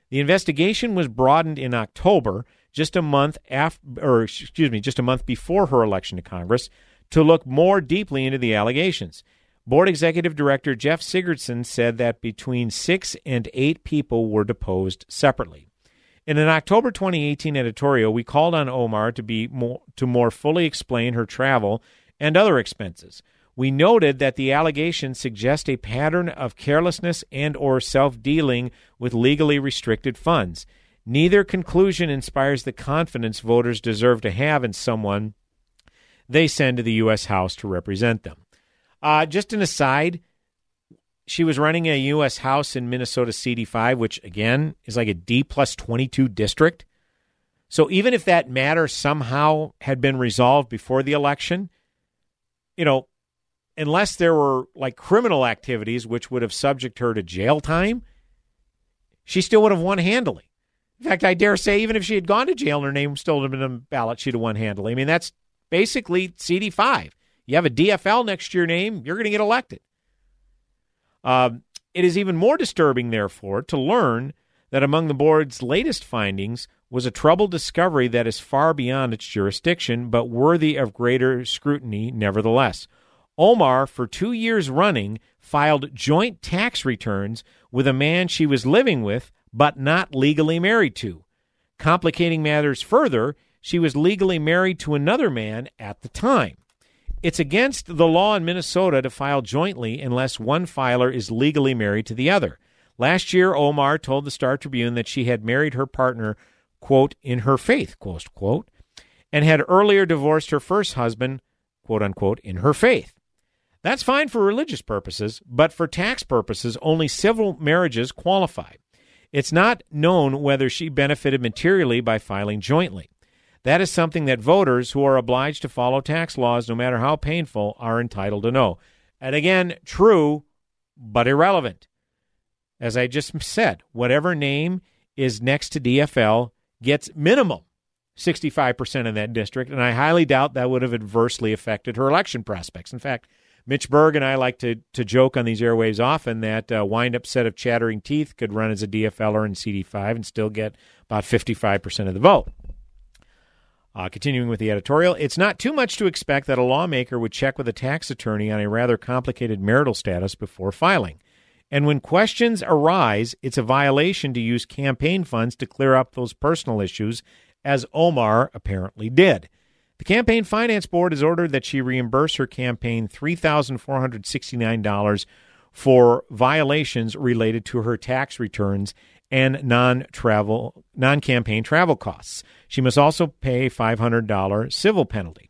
The investigation was broadened in October just a month after, or excuse me, just a month before her election to Congress to look more deeply into the allegations. Board Executive Director Jeff Sigurdson said that between six and eight people were deposed separately. In an October 2018 editorial, we called on Omar to be more, to more fully explain her travel and other expenses. We noted that the allegations suggest a pattern of carelessness and or self-dealing with legally restricted funds. Neither conclusion inspires the confidence voters deserve to have in someone they send to the U.S. House to represent them. Uh, just an aside, she was running a U.S. House in Minnesota CD5, which again is like a D plus 22 district. So even if that matter somehow had been resolved before the election, you know, unless there were like criminal activities which would have subject her to jail time, she still would have won handily. In fact, I dare say even if she had gone to jail and her name still would have been on the ballot, she'd have won handily. I mean, that's basically CD5. You have a DFL next to your name, you're going to get elected. Um, it is even more disturbing, therefore, to learn that among the board's latest findings was a troubled discovery that is far beyond its jurisdiction, but worthy of greater scrutiny nevertheless. Omar, for two years running, filed joint tax returns with a man she was living with but not legally married to. Complicating matters further, she was legally married to another man at the time. It's against the law in Minnesota to file jointly unless one filer is legally married to the other. Last year, Omar told the Star Tribune that she had married her partner, quote, in her faith, quote, quote, and had earlier divorced her first husband, quote unquote, in her faith. That's fine for religious purposes, but for tax purposes, only civil marriages qualify. It's not known whether she benefited materially by filing jointly. That is something that voters who are obliged to follow tax laws, no matter how painful, are entitled to know. And again, true, but irrelevant. As I just said, whatever name is next to DFL gets minimum 65% in that district, and I highly doubt that would have adversely affected her election prospects. In fact, Mitch Berg and I like to, to joke on these airwaves often that a wind up set of chattering teeth could run as a DFLer in CD5 and still get about 55% of the vote. Uh, continuing with the editorial, it's not too much to expect that a lawmaker would check with a tax attorney on a rather complicated marital status before filing. And when questions arise, it's a violation to use campaign funds to clear up those personal issues, as Omar apparently did. The Campaign Finance Board has ordered that she reimburse her campaign $3,469 for violations related to her tax returns and non-travel non-campaign travel costs. She must also pay $500 civil penalty.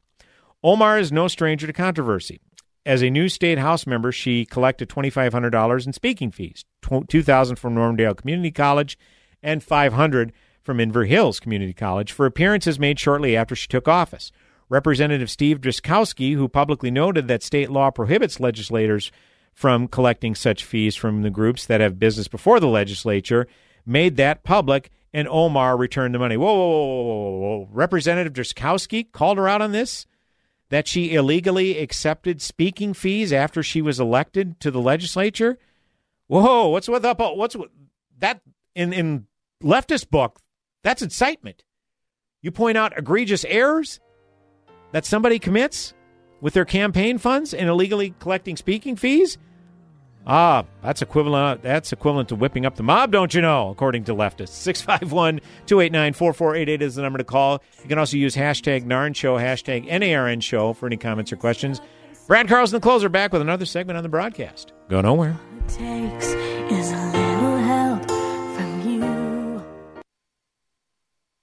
Omar is no stranger to controversy. As a new state house member, she collected $2500 in speaking fees, 2000 from Normandale Community College and 500 from Inver Hills Community College for appearances made shortly after she took office. Representative Steve Drazkowski, who publicly noted that state law prohibits legislators from collecting such fees from the groups that have business before the legislature, made that public, and Omar returned the money. Whoa, whoa, whoa, whoa, whoa. Representative Drazkowski called her out on this that she illegally accepted speaking fees after she was elected to the legislature. Whoa, what's with up? What's with, that in in leftist book? That's incitement. You point out egregious errors that somebody commits with their campaign funds and illegally collecting speaking fees. Ah, that's equivalent. That's equivalent to whipping up the mob, don't you know? According to leftists, 651-289-4488 is the number to call. You can also use hashtag Narn Show, hashtag NARN Show for any comments or questions. Brad Carlson, the closer, back with another segment on the broadcast. Go nowhere.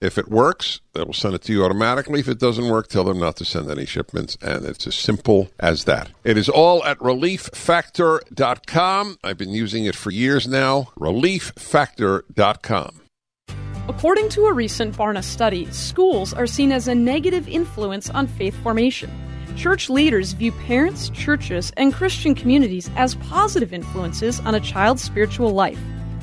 If it works, they will send it to you automatically. If it doesn't work, tell them not to send any shipments. And it's as simple as that. It is all at relieffactor.com. I've been using it for years now. Relieffactor.com. According to a recent Barna study, schools are seen as a negative influence on faith formation. Church leaders view parents, churches, and Christian communities as positive influences on a child's spiritual life.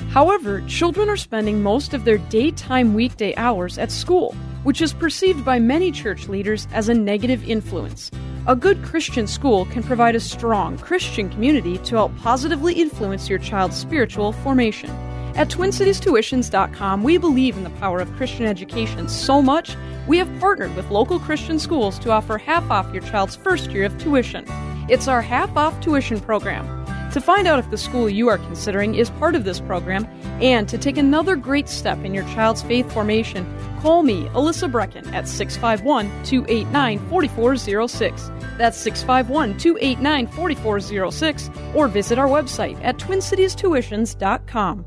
However, children are spending most of their daytime weekday hours at school, which is perceived by many church leaders as a negative influence. A good Christian school can provide a strong Christian community to help positively influence your child's spiritual formation. At TwinCitiesTuitions.com, we believe in the power of Christian education so much, we have partnered with local Christian schools to offer half off your child's first year of tuition. It's our half off tuition program. To find out if the school you are considering is part of this program and to take another great step in your child's faith formation, call me, Alyssa Brecken, at 651 289 4406. That's 651 289 4406, or visit our website at twincitiestuitions.com.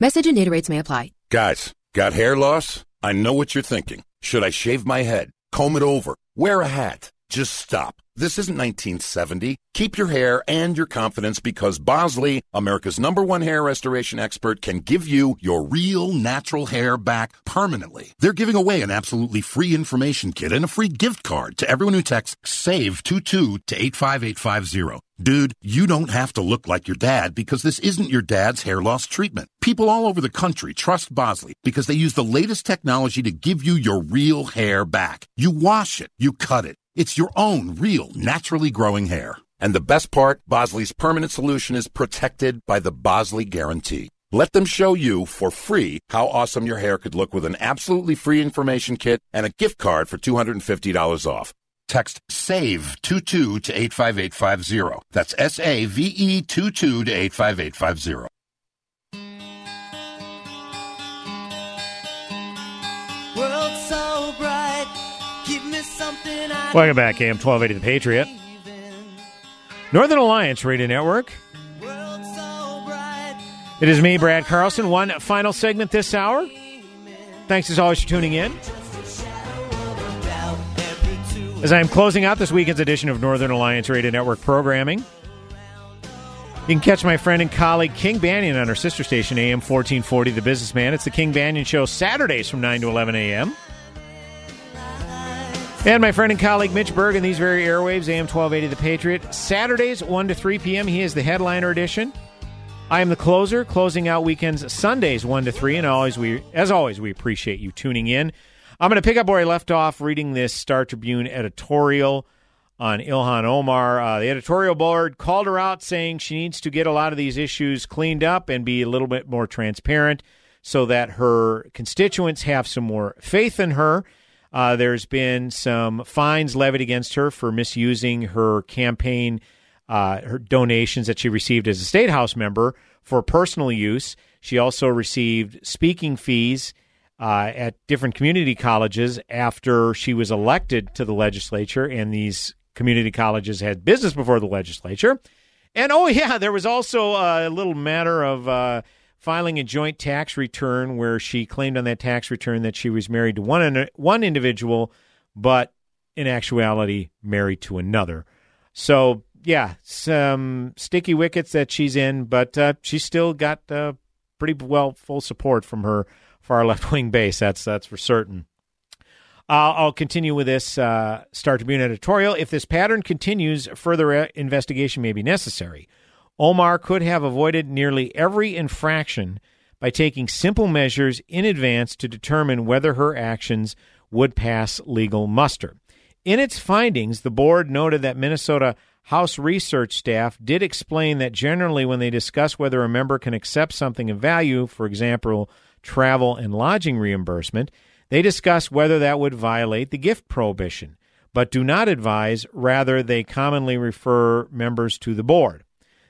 Message and data rates may apply. Guys, got hair loss? I know what you're thinking. Should I shave my head? Comb it over? Wear a hat? Just stop. This isn't 1970. Keep your hair and your confidence because Bosley, America's number one hair restoration expert, can give you your real natural hair back permanently. They're giving away an absolutely free information kit and a free gift card to everyone who texts SAVE22 to 85850. Dude, you don't have to look like your dad because this isn't your dad's hair loss treatment. People all over the country trust Bosley because they use the latest technology to give you your real hair back. You wash it, you cut it. It's your own real, naturally growing hair. And the best part, Bosley's permanent solution is protected by the Bosley Guarantee. Let them show you for free how awesome your hair could look with an absolutely free information kit and a gift card for $250 off. Text SAVE22 to 85850. That's S A V E 22 to 85850. Welcome back, AM 1280 The Patriot. Northern Alliance Radio Network. It is me, Brad Carlson. One final segment this hour. Thanks as always for tuning in. As I am closing out this weekend's edition of Northern Alliance Radio Network programming, you can catch my friend and colleague King Banaian on our sister station, AM 1440, The Businessman. It's the King Banaian Show, Saturdays from 9 to 11 a.m. And my friend and colleague Mitch Berg in these very airwaves, AM 1280 The Patriot. Saturdays, 1 to 3 p.m. He is the headliner edition. I am the closer, closing out weekends Sundays 1 to 3. And always we, as always, we appreciate you tuning in. I'm going to pick up where I left off reading this Star Tribune editorial on Ilhan Omar. Uh, the editorial board called her out saying she needs to get a lot of these issues cleaned up and be a little bit more transparent so that her constituents have some more faith in her. Uh, there's been some fines levied against her for misusing her campaign, uh, her donations that she received as a state house member for personal use. She also received speaking fees uh, at different community colleges after she was elected to the legislature, and these community colleges had business before the legislature. And oh, yeah, there was also a little matter of uh, filing a joint tax return where she claimed on that tax return that she was married to one one individual, but in actuality married to another. So yeah, some sticky wickets that she's in, but uh, she's still got uh, pretty well full support from her far left wing base. That's that's for certain. I'll continue with this uh, Star Tribune editorial. If this pattern continues, further uh, investigation may be necessary. Omar could have avoided nearly every infraction by taking simple measures in advance to determine whether her actions would pass legal muster. In its findings, the board noted that Minnesota House research staff did explain that generally, when they discuss whether a member can accept something of value, for example, travel and lodging reimbursement, they discuss whether that would violate the gift prohibition, but do not advise, rather, they commonly refer members to the board.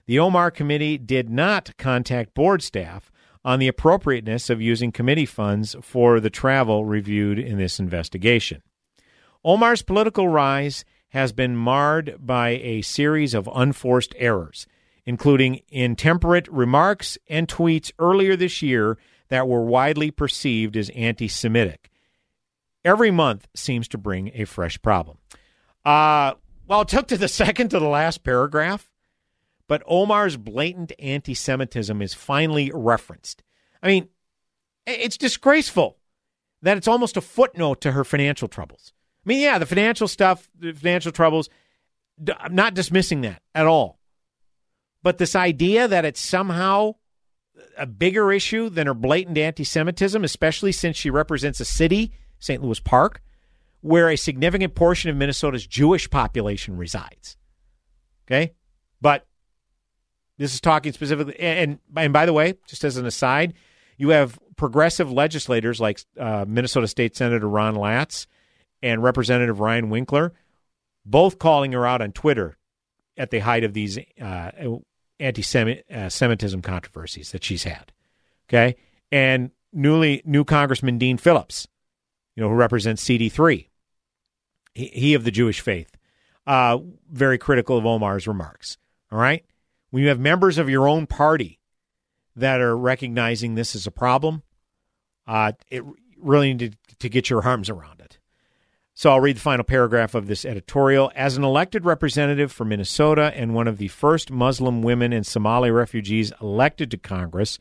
The Omar Committee did not contact board staff on the appropriateness of using committee funds for the travel reviewed in this investigation. Omar's political rise has been marred by a series of unforced errors, including intemperate remarks and tweets earlier this year that were widely perceived as anti Semitic. Every month seems to bring a fresh problem. Uh, well, it took to the second to the last paragraph, but Omar's blatant anti Semitism is finally referenced. I mean, it's disgraceful that it's almost a footnote to her financial troubles. I mean, yeah, the financial stuff, the financial troubles, I'm not dismissing that at all. But this idea that it's somehow a bigger issue than her blatant anti Semitism, especially since she represents a city, St. Louis Park, where a significant portion of Minnesota's Jewish population resides. Okay? But this is talking specifically, and, and by the way, just as an aside, you have progressive legislators like uh, Minnesota State Senator Ron Latz and Representative Ryan Winkler, both calling her out on Twitter at the height of these uh, anti-Semitism uh, controversies that she's had. Okay, and newly new Congressman Dean Phillips, you know, who represents CD3, he, he of the Jewish faith, uh, very critical of Omar's remarks. All right, when you have members of your own party that are recognizing this as a problem, uh, it really need to, to get your arms around it. So I'll read the final paragraph of this editorial. As an elected representative for Minnesota and one of the first Muslim women and Somali refugees elected to Congress,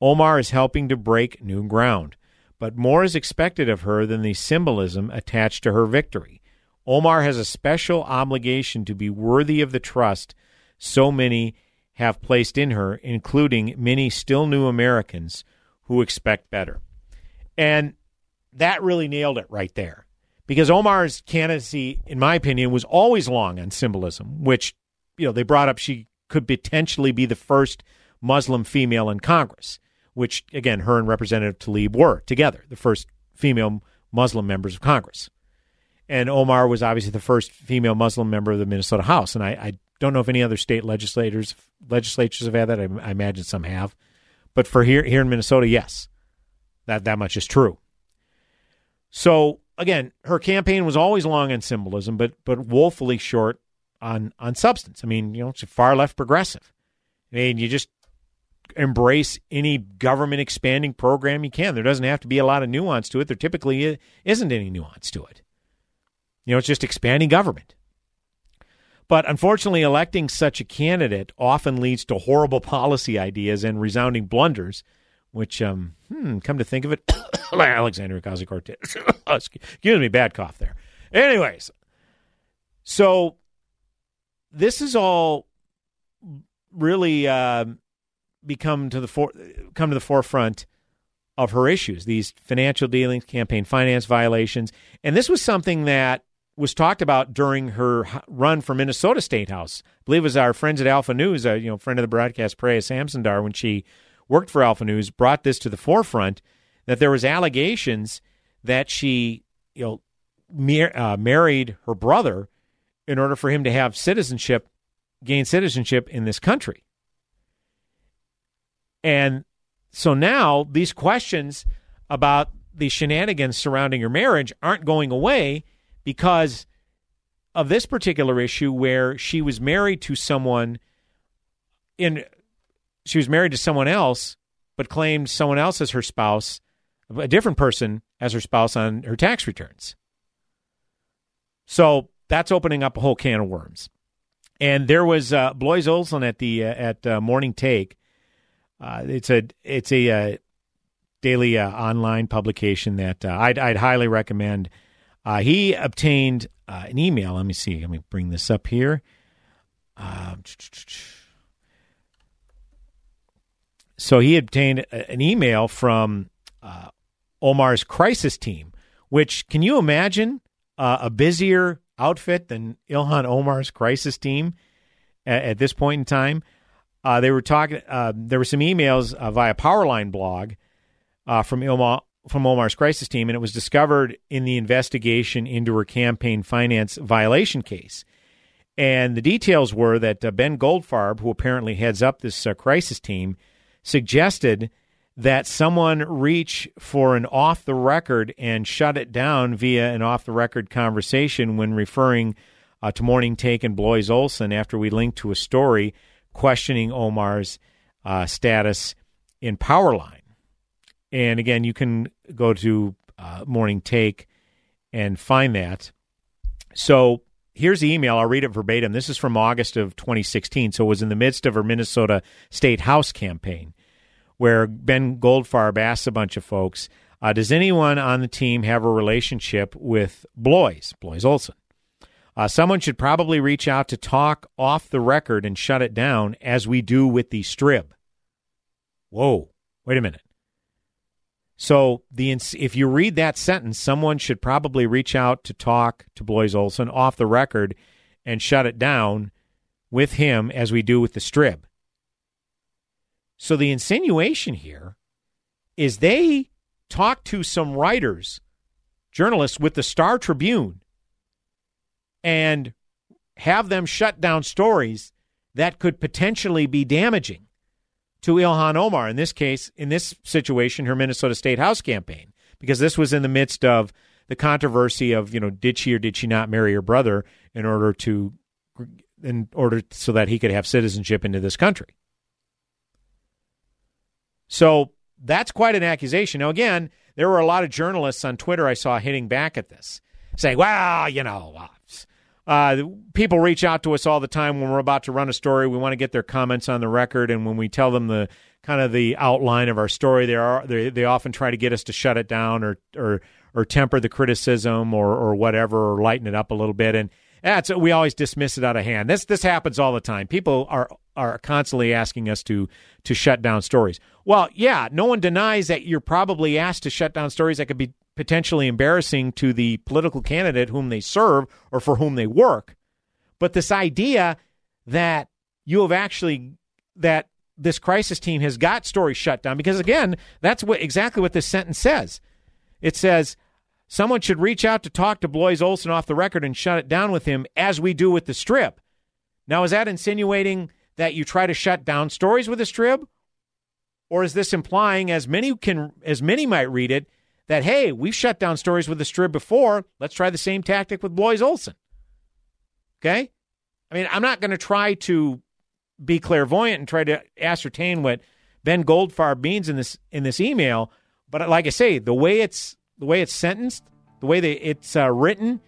Omar is helping to break new ground. But more is expected of her than the symbolism attached to her victory. Omar has a special obligation to be worthy of the trust so many have placed in her, including many still new Americans who expect better. And that really nailed it right there. Because Omar's candidacy, in my opinion, was always long on symbolism, which, you know, they brought up she could potentially be the first Muslim female in Congress, which, again, her and Representative Tlaib were together, the first female Muslim members of Congress. And Omar was obviously the first female Muslim member of the Minnesota House. And I, I don't know if any other state legislators legislatures have had that. I, I imagine some have. But for here here in Minnesota, yes. That that much is true. So again, her campaign was always long on symbolism, but but woefully short on on substance. I mean, you know, a far left progressive. I mean, you just embrace any government expanding program you can. There doesn't have to be a lot of nuance to it. There typically isn't any nuance to it. You know, it's just expanding government. But unfortunately, electing such a candidate often leads to horrible policy ideas and resounding blunders which, um, hmm, come to think of it, Alexandria Ocasio Cortez. Excuse me, bad cough there. Anyways, so this is all really uh, become to the for- come to the forefront of her issues. These financial dealings, campaign finance violations, and this was something that was talked about during her run for Minnesota State House. I believe it was our friends at Alpha News, a you know, friend of the broadcast, Preya Samsundar, when she worked for Alpha News, brought this to the forefront that there was allegations that she, you know, mar- uh, married her brother in order for him to have citizenship, gain citizenship in this country. And so now these questions about the shenanigans surrounding her marriage aren't going away because of this particular issue where she was married to someone in she was married to someone else, but claimed someone else as her spouse, a different person as her spouse on her tax returns. So that's opening up a whole can of worms. And there was uh, Blois Olson at the uh, at uh, Morning Take. Uh, it's a it's a uh, daily uh, online publication that uh, I'd, I'd highly recommend. He obtained an email. Let me see. Let me bring this up here. So he obtained an email from uh, Omar's crisis team, which can you imagine uh, a busier outfit than Ilhan Omar's crisis team at, at this point in time? Uh, they were talking. Uh, there were some emails uh, via Powerline blog uh, from Ilma, from Omar's crisis team, and it was discovered in the investigation into her campaign finance violation case. And the details were that Ben Goldfarb, who apparently heads up this crisis team, suggested that someone reach for an off the record and shut it down via an off the record conversation when referring uh, to Morning Take and Blois Olson after we linked to a story questioning Omar's uh, status in Powerline. And again, you can go to uh, Morning Take and find that. So here's the email. I'll read it verbatim. This is from August of 2016. So it was in the midst of her Minnesota State House campaign where Ben Goldfarb asked a bunch of folks, uh, does anyone on the team have a relationship with Blois, Blois Olson? Uh, someone should probably reach out to talk off the record and shut it down as we do with the strib. Whoa, wait a minute. So the if you read that sentence, someone should probably reach out to talk to Blois Olson off the record and shut it down with him as we do with the strib. So the insinuation here is they talked to some writers, journalists with the Star Tribune and have them shut down stories that could potentially be damaging to Ilhan Omar. In this case, in this situation, her Minnesota State House campaign, because this was in the midst of the controversy of, you know, did she or did she not marry her brother in order to, in order so that he could have citizenship into this country. So that's quite an accusation. Now, again, there were a lot of journalists on Twitter I saw hitting back at this, saying, well, you know, uh, uh, people reach out to us all the time when we're about to run a story. We want to get their comments on the record, and when we tell them the kind of the outline of our story, they are they, they often try to get us to shut it down or or or temper the criticism or or whatever or lighten it up a little bit. And that's we always dismiss it out of hand. This this happens all the time. People are are constantly asking us to to shut down stories. Well, yeah, no one denies that you're probably asked to shut down stories that could be potentially embarrassing to the political candidate whom they serve or for whom they work. But this idea that you have actually that this crisis team has got stories shut down because again, that's what exactly what this sentence says. It says someone should reach out to talk to Blois Olson off the record and shut it down with him as we do with the strib. Now is that insinuating that you try to shut down stories with a strib? Or is this implying as many can as many might read it that, hey, we've shut down stories with the strib before. Let's try the same tactic with Blois Olson. Okay? I mean, I'm not going to try to be clairvoyant and try to ascertain what Ben Goldfarb means in this in this email, but like I say, the way it's the way it's sentenced, the way they, it's uh, written,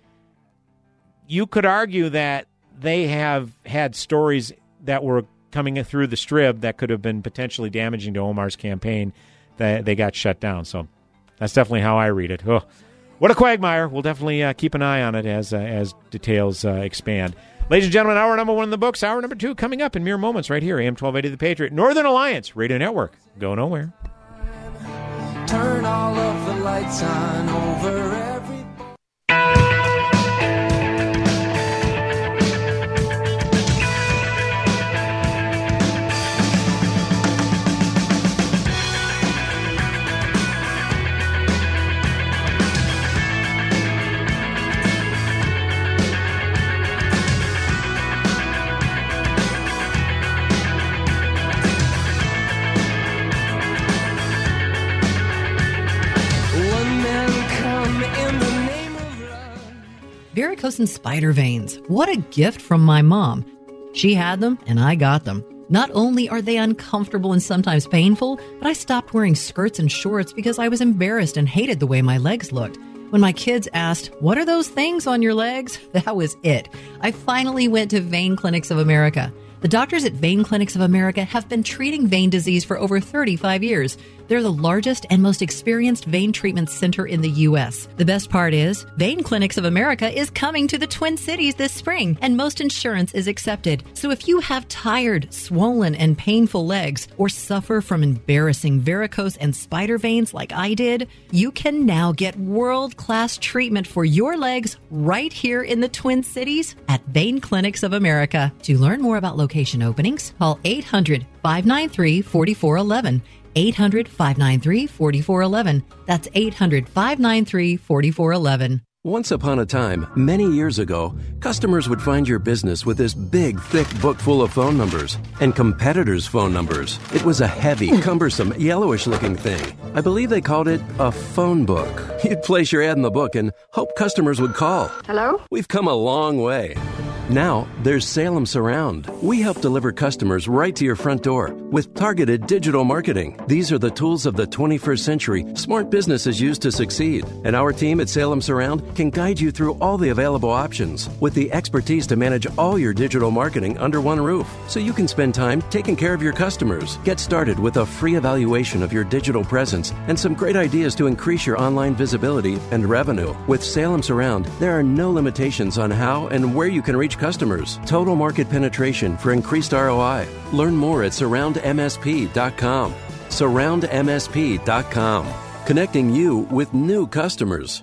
you could argue that they have had stories that were coming through the strib that could have been potentially damaging to Omar's campaign that they got shut down. So that's definitely how I read it. Oh, what a quagmire! We'll definitely uh, keep an eye on it as uh, as details uh, expand. Ladies and gentlemen, hour number one in the books. Hour number two coming up in mere moments right here. AM twelve eighty The Patriot, Northern Alliance Radio Network. Go nowhere. Turn all of the lights on over every. Varicose and spider veins. What a gift from my mom. She had them and I got them. Not only are they uncomfortable and sometimes painful, but I stopped wearing skirts and shorts because I was embarrassed and hated the way my legs looked. When my kids asked, What are those things on your legs? That was it. I finally went to Vein Clinics of America. The doctors at Vein Clinics of America have been treating vein disease for over 35 years. They're the largest and most experienced vein treatment center in the U.S. The best part is, Vein Clinics of America is coming to the Twin Cities this spring, and most insurance is accepted. So if you have tired, swollen, and painful legs, or suffer from embarrassing varicose and spider veins like I did, you can now get world class treatment for your legs right here in the Twin Cities at Vein Clinics of America. To learn more about location openings, call 800 593 4411. 800 593 4411. That's 800 593 4411. Once upon a time, many years ago, customers would find your business with this big, thick book full of phone numbers and competitors' phone numbers. It was a heavy, hmm. cumbersome, yellowish looking thing. I believe they called it a phone book. You'd place your ad in the book and hope customers would call. Hello? We've come a long way. Now, there's Salem Surround. We help deliver customers right to your front door with targeted digital marketing. These are the tools of the 21st century smart businesses use to succeed. And our team at Salem Surround can guide you through all the available options with the expertise to manage all your digital marketing under one roof so you can spend time taking care of your customers. Get started with a free evaluation of your digital presence and some great ideas to increase your online visibility and revenue. With Salem Surround, there are no limitations on how and where you can reach customers. Total market penetration for increased ROI. Learn more at surroundmsp.com. Surroundmsp.com. Connecting you with new customers.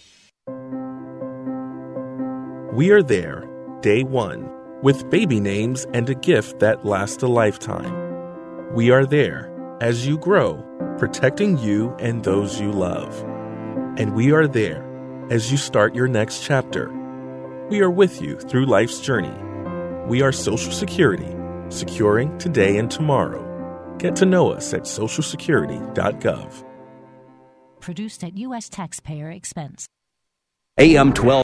We are there, day one, with baby names and a gift that lasts a lifetime. We are there as you grow, protecting you and those you love. And we are there as you start your next chapter. We are with you through life's journey. We are Social Security, securing today and tomorrow. Get to know us at socialsecurity.gov. Produced at U.S. taxpayer expense. AM 12.